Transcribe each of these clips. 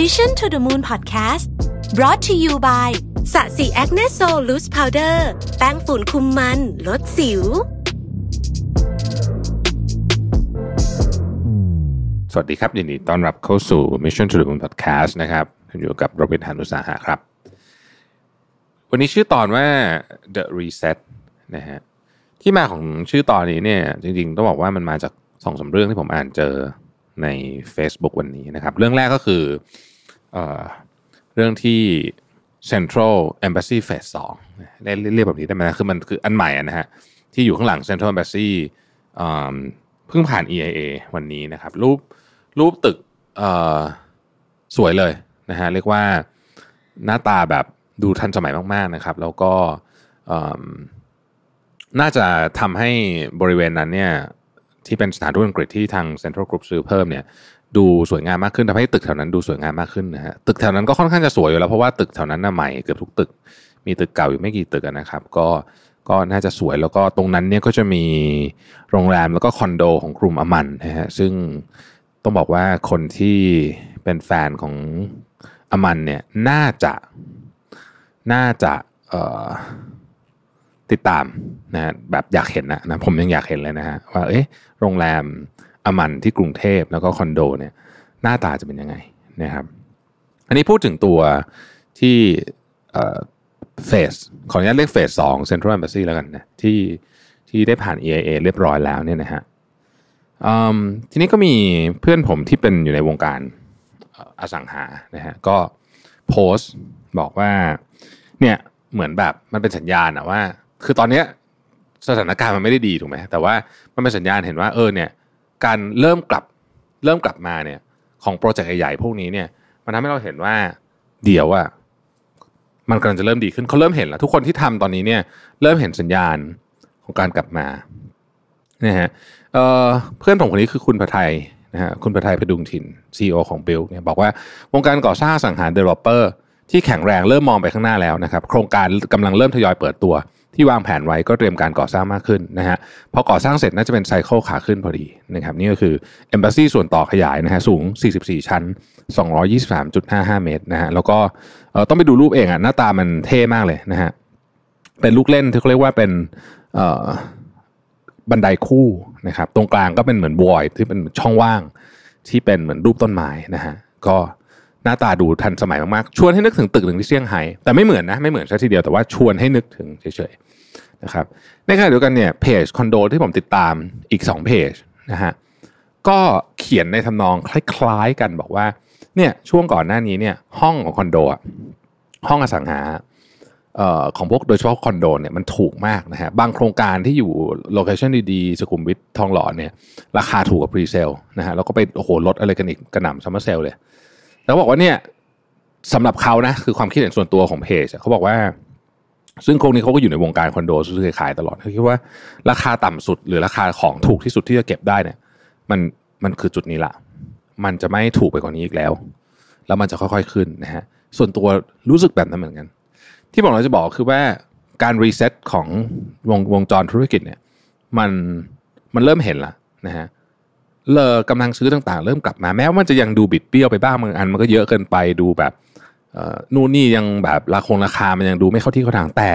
Mission to the Moon Podcast brought to you by ศศิ Acne Solution Loose Powder แป้งฝุ่นคุมมัน ลดสิว สวัสดีครับยินดีต้อนรับเข้าสู่ Mission to the Moon Podcast นะครับอยู่กับผมรวิศ หาญอุตสาหะครับ วันนี้ชื่อตอนว่า The Reset นะฮะที่มาของชื่อตอนนี้เนี่ยจริงๆ ต้องบอกว่ามันมาจากสองสาเรื่องที่ผมอ่านเจอ ใน Facebook วันนี้นะครับ เรื่องแรกก็คือเออเรื่องที่ Central Embassy Phase 2เรียกเรียแบบนี้ได้ไหมคือมันคืออันใหม่นะฮะที่อยู่ข้างหลัง Central Embassy อืมเพิ่งผ่าน EIA วันนี้นะครับ รูปรูปตึกสวยเลยนะฮะเรียกว่าหน้าตาแบบดูทันสมัยมากๆนะครับ แล้วก็น่าจะทำให้บริเวณนั้นเนี่ย ที่เป็นสถานทูตอังกฤษที่ทาง Central Group ซื้อเพิ่มเนี่ยดูสวยงามมากขึ้นทำให้ตึกแถวนั้นดูสวยงามมากขึ้นนะฮะตึกแถวนั้นก็ค่อนข้างจะสวยอยู่แล้วเพราะว่าตึกแถวนั้นน่ะใหม่เกือบทุกตึก มีตึกเก่าอยู่ไม่กี่ตึกนะครับ ก็ก็น่าจะสวยแล้วก็ตรงนั้นเนี่ยก็จะมีโรงแรมแล้วก็คอนโดของกลุ่มอมันนะฮะซึ่งต้องบอกว่าคนที่เป็นแฟนของอมันเนี่ยน่าจะน่าจะเอ่อ ติดตามนะฮะแบบอยากเห็นนะนะผมยังอยากเห็นเลยนะฮะว่าเอ๊ะโรงแรมอมันที่กรุงเทพแล้วก็คอนโดเนี่ยหน้าตาจะเป็นยังไงนะครับอันนี้พูดถึงตัวที่เฟสขออนุญาตเรียกเฟสสองเซ็นทรัลแอมบาซีแล้วกันนะที่ที่ได้ผ่าน EIA เรียบร้อยแล้วเนี่ยนะฮะทีนี้ก็มีเพื่อนผมที่เป็นอยู่ในวงการเอ่ออสังหานะฮะก็โพสต์บอกว่าเนี่ยเหมือนแบบมันเป็นสัญญาณอะว่า คือตอนเนี้ยสถานการณ์มันไม่ได้ดีถูกไหมแต่ว่ามันเป็นสัญญาณเห็นว่าเออเนี่ยการเริ่มกลับเริ่มกลับมาเนี่ยของโปรเจกต์ใหญ่ๆพวกนี้เนี่ยมันทำให้เราเห็นว่าเดี๋ยวอะมันกำลังจะเริ่มดีขึ้นเขาเริ่มเห็นแล้ว ทุกคนที่ทำตอนนี้เนี่ยเริ่มเห็นสัญญาณของการกลับมานะฮะเเพื่อนผมคนนี้คือคุณประไทยนะฮะคุณประไทยพดุงถิ่น CEO ของ b ิ l เนี่ยบอกว่าวงการก่อสร้างสังหาร developer ที่แข็งแรงเริ่มมองไปข้างหน้าแล้วนะครับ โครงการกำลังเริ่มทยอยเปิดตัว ที่วางแผนไว้ก็เตรียมการก่อสร้างมากขึ้นนะฮะพอก่อสร้างเสร็จน่าจะเป็นไซเคิลขาขึ้นพอดีนะครับนี่ก็คือ Embassy ส่วนต่อขยายนะฮะสูง 44 ชั้น 223.55 เมตรนะฮะแล้วก็ต้องไปดูรูปเองอะหน้าตามันเท่มากเลยนะฮะเป็นลูกเล่นที่เขาเรียกว่าเป็นบันไดคู่นะครับตรงกลางก็เป็นเหมือนวอยที่เป็นช่องว่างที่เป็นเหมือนรูปต้นไม้นะฮะก็ หน้าตาดูทันสมัยมากๆ ชวนให้นึกถึงตึกหนึ่งที่เซี่ยงไฮ้แต่ไม่เหมือนนะไม่เหมือนซะทีเดียวแต่ว่าชวนให้นึกถึงเฉยๆนะครับในขณะเดียวกันเนี่ยเพจคอนโดที่ผมติดตามอีก2เพจนะฮะก็เขียนในทำนองคล้ายๆกันบอกว่าเนี่ยช่วงก่อนหน้านี้เนี่ยห้องของคอนโดห้องอสังหาออของพวกโดยเฉพาะคอนโดเนี่ยมันถูกมากนะฮะบางโครงการที่อยู่ location ดีๆสุขุมวิททองหล่อเนี่ยราคาถูกกว่า presale นะฮะแล้วก็ไปโอ้โหลดอะไรกันอีกกระหน่ำ summer sale เลย แล้วบอกว่าเนี่ยสำหรับเขานะคือความคิดเห็นส่วนตัวของเพจเขาบอกว่า ซึ่งคนนี้เขาก็อยู่ในวงการคอนโดซื้อขายตลอดเขาคิดว่าราคาต่ำสุด หรือราคาของถูกที่สุดที่จะเก็บได้เนี่ย มันมันคือจุดนี้ละมันจะไม่ถูกไปกว่านี้อีกแล้ว แล้วมันจะค่อยๆขึ้นนะฮะส่วนตัวรู้สึกแบบนั้นเหมือนกัน ที่บอกเราจะบอกคือว่าการรีเซ็ตของวงวงจรธุรกิจเนี่ย มันมันเริ่มเห็นละนะฮะ เลอกำลังซื้อต่างๆ เริ่มกลับมาแม้ว่ามันจะยังดูบิดเบี้ยวไปบ้างบางอันมันก็เยอะเกินไปดูแบบนู่นนี่ยังแบบราคงราคามันยังดูไม่เข้าที่เข้าทางแต่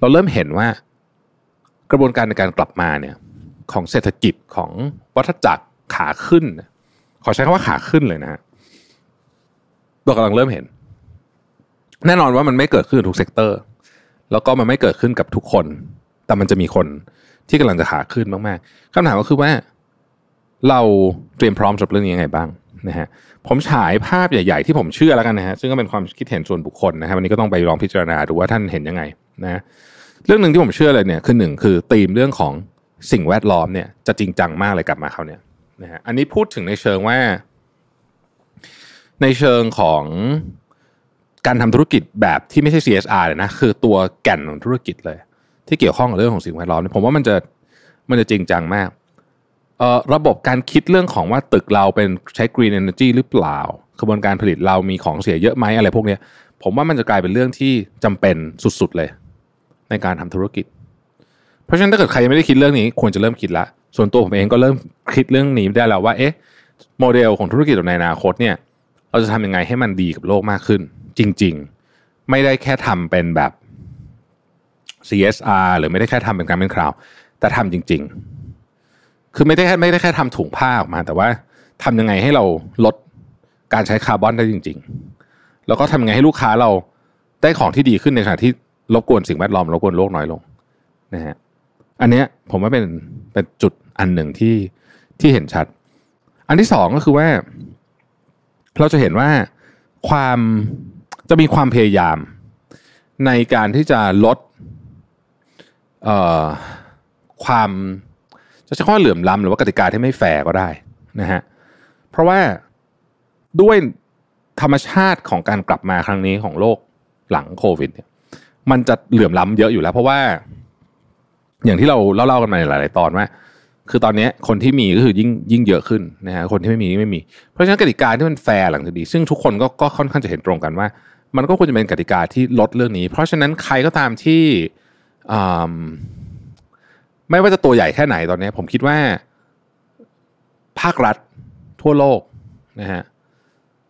เราเริ่มเห็นว่ากระบวนการในการกลับมาเนี่ยของเศรษฐกิจของวัฏจักรขาขึ้น ขอใช้คำว่าขาขึ้นเลยนะเรากำลังเริ่มเห็น แน่นอนว่ามันไม่เกิดขึ้นทุก sector แล้วก็มันไม่เกิดขึ้นกับทุกคน แต่มันจะมีคนที่กำลังจะขาขึ้นมากๆคำถามก็คือว่า เราเตรียมพร้อมสำหรับเรื่องนี้ยังไงบ้างนะฮะผมฉายภาพใหญ่ ๆ ที่ผมเชื่อแล้วกันนะฮะซึ่งก็เป็นความคิดเห็นส่วนบุคคลนะครับวันนี้ก็ต้องไปลองพิจารณาดูว่าท่านเห็นยังไงนะเรื่องหนึ่งที่ผมเชื่อเลยเนี่ยคือหนึ่งคือธีมเรื่องของสิ่งแวดล้อมเนี่ยจะจริงจังมากเลยกลับมาเขาเนี่ยนะฮะอันนี้พูดถึงในเชิงว่า ในเชิงของการทำธุรกิจแบบที่ไม่ใช่ CSR เลยนะคือตัวแก่นของธุรกิจเลย ที่เกี่ยวข้องกับเรื่องของสิ่งแวดล้อมผมว่ามันจะมันจะจริงจังมาก ระบบการคิดเรื่องของว่าตึกเราเป็นใช้ green energy หรือเปล่ากระบวนการผลิตเรามีของเสียเยอะไหมอะไรพวกนี้ผมว่ามันจะกลายเป็นเรื่องที่จำเป็นสุดๆเลย ในการทำธุรกิจ เพราะฉะนั้นถ้าเกิดใครยังไม่ได้คิดเรื่องนี้ ควรจะเริ่มคิดละ ส่วนตัวผมเองก็เริ่มคิดเรื่องนี้ได้แล้วว่าเอ๊ะโมเดลของธุรกิจในอนาคตเนี่ย เราจะทำยังไงให้มันดีกับโลกมากขึ้น จริง ๆ ไม่ได้แค่ทำเป็นแบบ CSR หรือไม่ได้แค่ทำเป็นการเป็นคราว แต่ทำจริง ๆ คือไม่ได้แค่ไม่ได้แค่ทำถุงผ้าออกมา แต่ว่าทำยังไงให้เราลดการใช้คาร์บอนได้จริง ๆ แล้วก็ทำยังไงให้ลูกค้าเราได้ของที่ดีขึ้นในขณะที่รบกวนสิ่งแวดล้อมรบกวนโลกน้อยลงนะฮะอันเนี้ยผมว่าเป็นเป็นจุดอันหนึ่งที่ที่เห็นชัด อันที่สองก็คือว่า เราจะเห็นว่าความจะมีความพยายาม ในการที่จะลดเอ่อความ จะใช้คำว่าเหลื่อมล้ำหรือว่ากติกาที่ไม่แฟร์ก็ได้นะฮะเพราะว่าด้วยธรรมชาติของการกลับมาครั้งนี้ของโลกหลังโควิดเนี่ยมันจะเหลื่อมล้ำเยอะอยู่แล้ว เพราะว่า อย่างที่เราเล่าๆกันมาในหลาย ๆ ตอนว่า คือตอนนี้คนที่มีก็คือยิ่งยิ่งเยอะขึ้นนะฮะคนที่ไม่มีไม่มี เพราะฉะนั้นกติกาที่มันแฟร์หลังจากนี้ ซึ่งทุกคนก็ก็ค่อนข้างจะเห็นตรงกันว่า มันก็ควรจะเป็นกติกาที่ลดเรื่องนี้ เพราะฉะนั้นใครก็ตามที่ ไม่ว่าจะตัวใหญ่แค่ไหนตอนนี้ ผมคิดว่า ภาครัฐทั่วโลกนะฮะ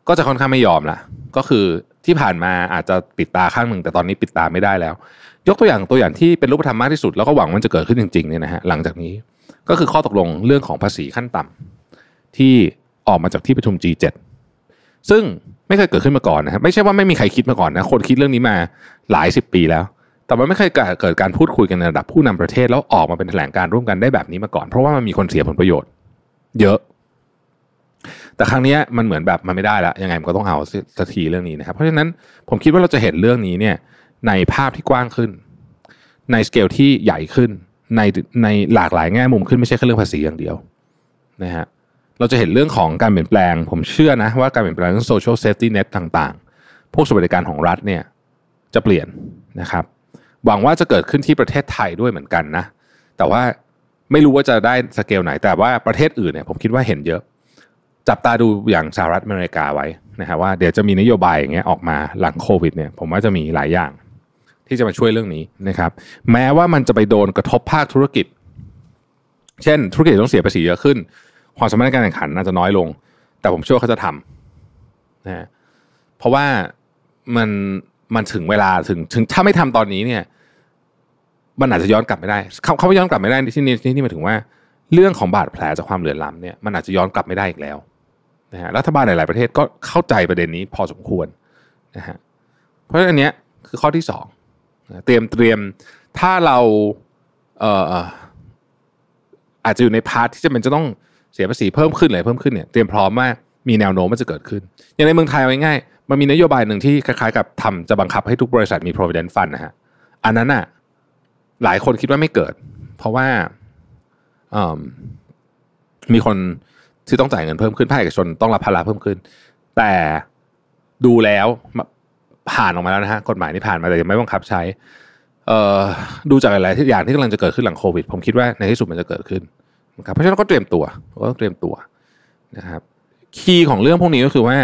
ก็จะค่อนข้างไม่ยอมละก็คือที่ผ่านมาอาจจะปิดตาข้างหนึ่ง แต่ตอนนี้ปิดตาไม่ได้แล้ว ยกตัวอย่างตัวอย่างที่เป็นรูปธรรมมากที่สุด แล้วก็หวังมันจะเกิดขึ้นจริงๆเนี่ยนะฮะหลังจากนี้ก็คือข้อตกลงเรื่องของภาษีขั้นต่ำที่ออกมาจากที่ประชุม G7 ซึ่งไม่เคยเกิดขึ้นมาก่อนนะครับไม่ใช่ว่าไม่มีใครคิดมาก่อนนะคนคิดเรื่องนี้มาหลายสิบปีแล้ว แต่มันไม่เคยเกิดการพูดคุยกันในระดับผู้นำประเทศแล้วออกมาเป็นแถลงการร่วมกันได้แบบนี้มาก่อน เพราะว่ามันมีคนเสียผลประโยชน์ เยอะ แต่ครั้งนี้มันเหมือนแบบมันไม่ได้แล้วยังไงมันก็ต้องเอาสักทีเรื่องนี้นะครับ เพราะฉะนั้นผมคิดว่าเราจะเห็นเรื่องนี้เนี่ย ในภาพที่กว้างขึ้น ในสเกลที่ใหญ่ขึ้น ในในหลากหลายแง่มุมขึ้นไม่ใช่แค่เรื่องภาษีอย่างเดียวนะฮะเราจะเห็นเรื่องของการเปลี่ยนแปลง ผมเชื่อนะว่าการเปลี่ยนแปลงเรื่อง social safety net ต่าง ๆ พวกสวัสดิการของรัฐเนี่ยจะเปลี่ยนนะครับ หวังว่าจะเกิดขึ้นที่ประเทศไทยด้วยเหมือนกันนะ แต่ว่าไม่รู้ว่าจะได้สเกลไหน แต่ว่าประเทศอื่นเนี่ยผมคิดว่าเห็นเยอะ จับตาดูอย่างสหรัฐอเมริกาไว้นะฮะว่าเดี๋ยวจะมีนโยบายอย่างเงี้ยออกมาหลังโควิดเนี่ยผมว่าจะมีหลายอย่าง ที่จะมาช่วยเรื่องนี้นะครับ แม้ว่ามันจะไปโดนกระทบภาคธุรกิจ เช่น ธุรกิจต้องเสียภาษีเยอะขึ้น ความสามารถในการแข่งขันอาจจะน้อยลง แต่ผมเชื่อเขาจะทำนะเพราะว่ามันมันถึงเวลาถึงถึงถ้าไม่ทำตอนนี้เนี่ย มันอาจจะย้อนกลับไม่ได้เขาเขาย้อนกลับไม่ได้ที่นี่ที่นี่หมายถึงว่า เรื่องของบาดแผลจากความเหลื่อมล้ำเนี่ยมันอาจจะย้อนกลับไม่ได้อีกแล้วนะฮะรัฐบาลหลาย ๆ ประเทศก็เข้าใจประเด็นนี้พอสมควรนะฮะเพราะฉะนั้นอันเนี้ยคือข้อที่สองเตรียมเตรียมถ้าเราเอ่ออาจจะอยู่ในพาร์ทที่จะเป็นจะต้องเสียภาษีเพิ่มขึ้นอะไรเพิ่มขึ้นเนี่ยเตรียมพร้อมว่ามีแนวโน้มมันจะเกิดขึ้น อย่างในเมืองไทยเอาง่ายๆมันมีนโยบายหนึ่งที่คล้ายๆกับทำจะบังคับให้ทุกบริษัทมี provident fund นะฮะอันนั้นอะ หลายคนคิดว่าไม่เกิด เพราะว่ามีคนที่ต้องจ่ายเงินเพิ่มขึ้นภาคเอกชนต้องรับภาระเพิ่มขึ้น แต่ดูแล้วผ่านออกมาแล้วนะฮะกฎหมายนี่ผ่านมาแต่ยังไม่บังคับใช้ เอ่อดูจากอะไรที่อย่างที่กำลังจะเกิดขึ้นหลังโควิด ผมคิดว่าในที่สุดมันจะเกิดขึ้นนะครับเพราะฉะนั้นก็เตรียมตัวก็เตรียมตัวนะครับ คีย์ของเรื่องพวกนี้ก็คือว่า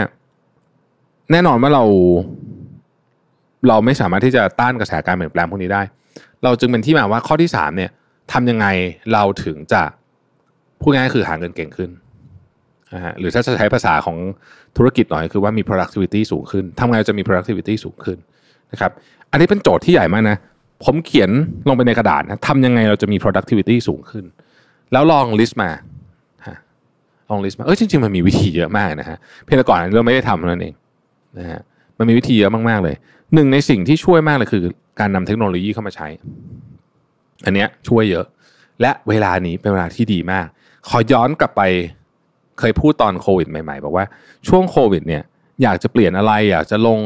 แน่นอนว่าเรา เราไม่สามารถที่จะต้านกระแสการเปลี่ยนแปลงพวกนี้ได้ เราจึงเป็นที่มาว่าข้อที่สามเนี่ยทำยังไงเราถึงจะพูดง่ายคือหาเงินเก่งขึ้นนะฮะหรือถ้าจะใช้ภาษาของธุรกิจหน่อยคือว่ามี productivity สูงขึ้นทำไงจะมี productivity สูงขึ้นนะครับ อันนี้เป็นโจทย์ที่ใหญ่มากนะ ผมเขียนลงไปในกระดาษนะทำยังไงเราจะมี productivity สูงขึ้น แล้วลอง list มาลอง list มาเออจริงๆ มันมีวิธีเยอะมากนะฮะเพียงแต่ก่อนเราไม่ได้ทำนั่นเองนะฮะมันมีวิธีเยอะมากๆเลยหนึ่งในสิ่งที่ช่วยมากเลยคือ การนำเทคโนโลยีเข้ามาใช้ อันเนี้ยช่วยเยอะ และเวลานี้เป็นเวลาที่ดีมาก ขอย้อนกลับไปเคยพูดตอนโควิดใหม่ๆ บอกว่าช่วงโควิดเนี่ยอยากจะเปลี่ยนอะไรอยากจะลง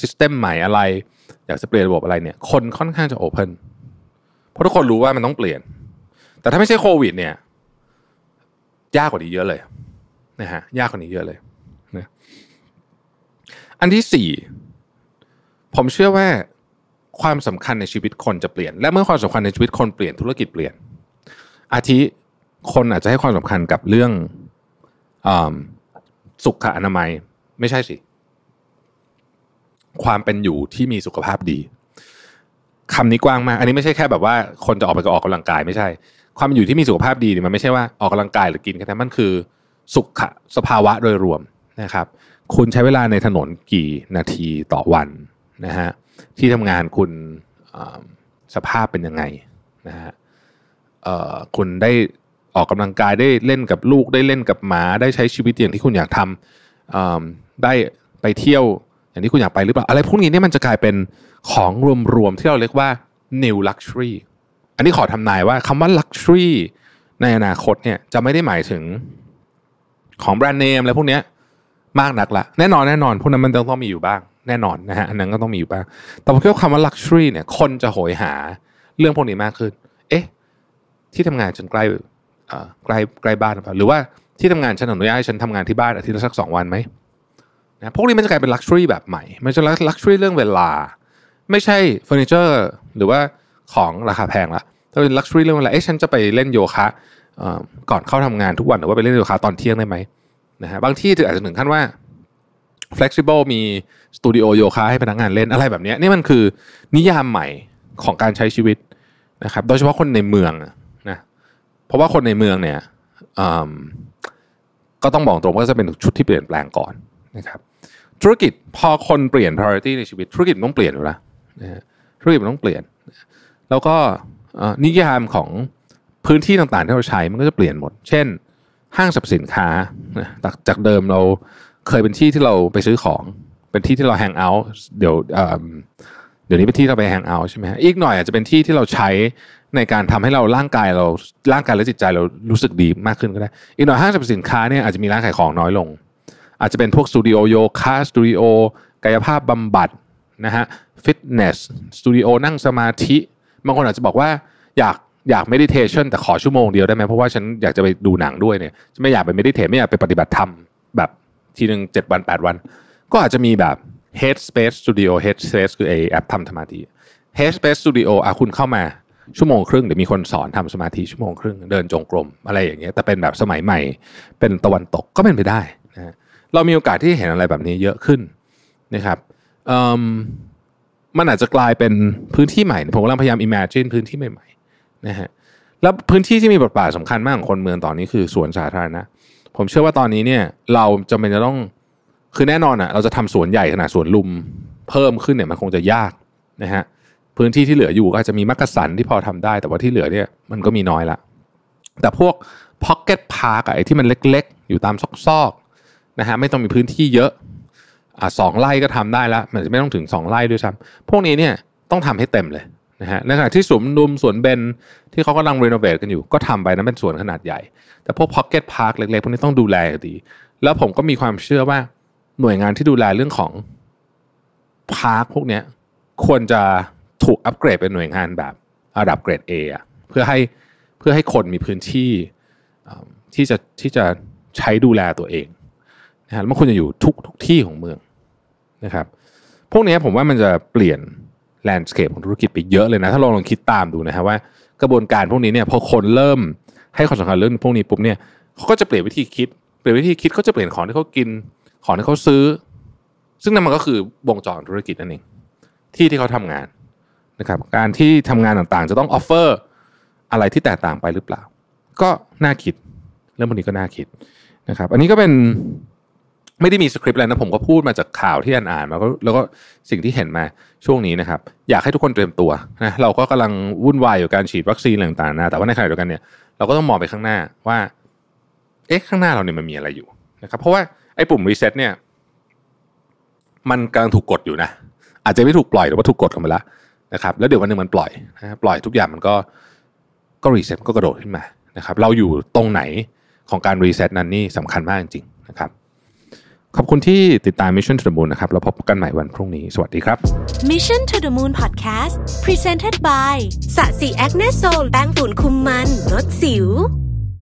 ซิสเต็มใหม่อะไร อยากจะเปลี่ยนระบบอะไรเนี่ยคนค่อนข้างจะโอเพนเพราะทุกคนรู้ว่ามันต้องเปลี่ยน แต่ถ้าไม่ใช่โควิดเนี่ยยากกว่านี้เยอะเลยนะฮะยากกว่านี้เยอะเลยนะอันที่สี่ผมเชื่อว่า ความสำคัญในชีวิตคนจะเปลี่ยน และเมื่อความสำคัญในชีวิตคนเปลี่ยนธุรกิจเปลี่ยน อาทิคนอาจจะให้ความสำคัญกับเรื่องสุขอนามัย ไม่ใช่สิ ความเป็นอยู่ที่มีสุขภาพดีคำนี้กว้างมาก อันนี้ไม่ใช่แค่แบบว่าคนจะออกไปก็ออกกำลังกายไม่ใช่ ความอยู่ที่มีสุขภาพดีเนี่ยมันไม่ใช่ว่าออกกำลังกายหรือกินแค่นั้นมันคือ สุขสภาวะโดยรวมนะครับ คุณใช้เวลาในถนนกี่นาทีต่อวันนะฮะ ที่ทำงานคุณสภาพเป็นยังไงนะฮะคุณได้ออกกำลังกายได้เล่นกับลูกได้เล่นกับหมาได้ใช้ชีวิตอย่างที่คุณอยากทำได้ไปเที่ยวอย่างที่คุณอยากไปหรือเปล่า อะไรพวกนี้เนี่ยมันจะกลายเป็นของรวมๆที่เราเรียกว่า new luxury อันนี้ขอทำนายว่าคำว่า luxury ในอนาคตเนี่ยจะไม่ได้หมายถึงของแบรนด์เนมอะไรพวกนี้มากนักละแน่นอนแน่นอนพวกนั้นมันต้องต้องมีอยู่บ้าง แน่นอนนะฮะอันนั้นก็ต้องมีอยู่บ้างแต่ผมคิดว่าคำว่า luxury เนี่ยคนจะโหยหาเรื่องพวกนี้มากขึ้น เอ๊ะ ที่ทำงานฉันใกล้ใกล้ใกล้บ้านหรือเปล่าหรือว่าที่ทำงานฉันอนุญาตให้ฉันทำงานที่บ้านอาทิตย์ละสักสองวันไหมนะพวกนี้มันจะกลายเป็น luxury แบบใหม่ มันจะ luxury เรื่องเวลา ไม่ใช่เฟอร์นิเจอร์หรือว่าของราคาแพงละถ้าเป็น luxury เรื่องเวลาเอ๊ะฉันจะไปเล่นโยคะก่อนเข้าทำงานทุกวันหรือว่าไปเล่นโยคะตอนเที่ยงได้ไหมนะฮะบางที่อาจจะถึงขั้นว่า flexible มีสตูดิโอโยคะให้พนักงานเล่นอะไรแบบนี้นี่มันคือนิยามใหม่ของการใช้ชีวิตนะครับ โดยเฉพาะคนในเมืองนะเพราะว่าคนในเมืองเนี่ยก็ต้องบอกตรงว่าจะเป็นชุดที่เปลี่ยนแปลงก่อนนะครับธุรกิจพอคนเปลี่ยน priority ในชีวิต ธุรกิจต้องเปลี่ยนอยู่แล้วนะฮะธุรกิจมันต้องเปลี่ยน แล้วก็นิยามของพื้นที่ต่างๆที่เราใช้มันก็จะเปลี่ยนหมด เช่น ห้างสรรพสินค้าจากเดิมเรา เคยเป็นที่ที่เราไปซื้อของ เป็นที่ที่เราแฮงเอาท์เดี๋ยวเดี๋ยวนี้เป็นที่เราไปแฮงเอาท์ใช่ไหมอีกหน่อยอาจจะเป็นที่ที่เราใช้ในการทำให้เราร่างกายเราร่างกายและจิตใจเรารู้สึกดีมากขึ้นก็ได้ อีกหน่อยห้างสรรพสินค้าเนี่ยอาจจะมีร้านขายของน้อยลง อาจจะเป็นพวกสตูดิโอโยคะสตูดิโอกายภาพบำบัดนะฮะฟิตเนสสตูดิโอนั่งสมาธิบางคนอาจจะบอกว่าอยากอยาก meditation แต่ขอชั่วโมงเดียวได้ไหมเพราะว่าฉันอยากจะไปดูหนังด้วยเนี่ยไม่อยากไป meditate ไม่อยากไปปฏิบัติธรรมแบบ ทีหนึ่งเจ็ดวันแปดวัน ก็อาจจะมีแบบ Headspace Studio Headspace คือไอแอปทำสมาธิ Headspace Studio อะคุณเข้ามาชั่วโมงครึ่งเดี๋ยวมีคนสอนทำสมาธิชั่วโมงครึ่งเดินจงกรมอะไรอย่างเงี้ยแต่เป็นแบบสมัยใหม่ เป็นตะวันตกก็เป็นไปได้นะเรามีโอกาสที่เห็นอะไรแบบนี้เยอะขึ้นนะครับมันอาจจะกลายเป็นพื้นที่ใหม่ผมกำลังพยายาม imagine พื้นที่ใหม่ๆนะฮะแล้วพื้นที่ที่มีบทบาทสำคัญมากของคนเมืองตอนนี้คือสวนสาธารณะ ผมเชื่อว่าตอนนี้เนี่ย เราจำเป็นจะต้องคือแน่นอนอะ เราจะทำสวนใหญ่ขนาดสวนลุม เพิ่มขึ้นเนี่ยมันคงจะยากนะฮะพื้นที่ที่เหลืออยู่ก็อาจจะมีมักกะสันที่พอทำได้ แต่ว่าที่เหลือเนี่ยมันก็มีน้อยละแต่พวก pocket park ไอ้ที่มันเล็ก ๆ อยู่ตามซอกๆนะฮะไม่ต้องมีพื้นที่เยอะอ่าสองไร่ก็ทำได้แล้วมันจะไม่ต้องถึงสองไร่ด้วยซ้ำพวกนี้เนี่ยต้องทำให้เต็มเลย นะฮะในขณะที่สวนลุมสวนเบนที่เขากำลัง renovate กันอยู่ ก็ทำไปนั้นเป็นสวนขนาดใหญ่ แต่พวก pocket park เล็กๆพวกนี้ต้องดูแลดี แล้วผมก็มีความเชื่อว่าหน่วยงานที่ดูแลเรื่องของ park พวกนี้ควรจะถูกอัปเกรดเป็นหน่วยงานแบบระดับเกรด A อะเพื่อให้เพื่อให้คนมีพื้นที่ที่จะที่จะใช้ดูแลตัวเองนะฮะมันควรจะอยู่ทุกทุกที่ของเมืองนะครับ พวกนี้ผมว่ามันจะเปลี่ยน แลนด์สเคปของธุรกิจไปเยอะเลยนะ ถ้าลองลองคิดตามดูนะครับว่ากระบวนการพวกนี้เนี่ยพอคนเริ่มให้ความสำคัญเรื่องพวกนี้ปุ๊บเนี่ยเขาก็จะเปลี่ยนวิธีคิด เปลี่ยนวิธีคิดเขาจะเปลี่ยนของที่เขากิน ของที่เขาซื้อ ซึ่งนั่นมันก็คือวงจรธุรกิจนั่นเองที่ที่เขาทำงานนะครับการที่ทำงานต่างๆ จะต้อง offer อะไรที่แตกต่างไปหรือเปล่า ก็น่าคิด เรื่องพวกนี้ก็น่าคิดนะครับ อันนี้ก็เป็น ไม่ได้มีสคริปต์อะไรนะผมก็พูดมาจากข่าวที่อ่านอ่านมาแล้วก็สิ่งที่เห็นมาช่วงนี้นะครับ อยากให้ทุกคนเตรียมตัวนะเราก็กำลังวุ่นวายอยู่การฉีดวัคซีนต่างๆนะแต่ว่าในขณะเดียวกันเนี่ยเราก็ต้องมองไปข้างหน้าว่า เอ๊ะข้างหน้าเราเนี่ยมันมีอะไรอยู่นะครับเพราะว่าไอ้ปุ่ม reset เนี่ย มันกำลังถูกกดอยู่นะอาจจะไม่ถูกปล่อยหรือว่าถูกกดลงไปแล้วนะครับ แล้วเดี๋ยววันหนึ่งมันปล่อยนะปล่อยทุกอย่างมันก็ก็ reset ก็กระโดดขึ้นมานะครับ เราอยู่ตรงไหนของการ reset นั้นนี่สำคัญมากจริงๆนะครับ ขอบคุณที่ติดตาม Mission to the Moon นะครับแล้วพบกันใหม่วันพรุ่งนี้ สวัสดีครับ Mission to the Moon Podcast Presented by ศศิ Acne Sol แป้งฝุ่นคุมมันลดสิว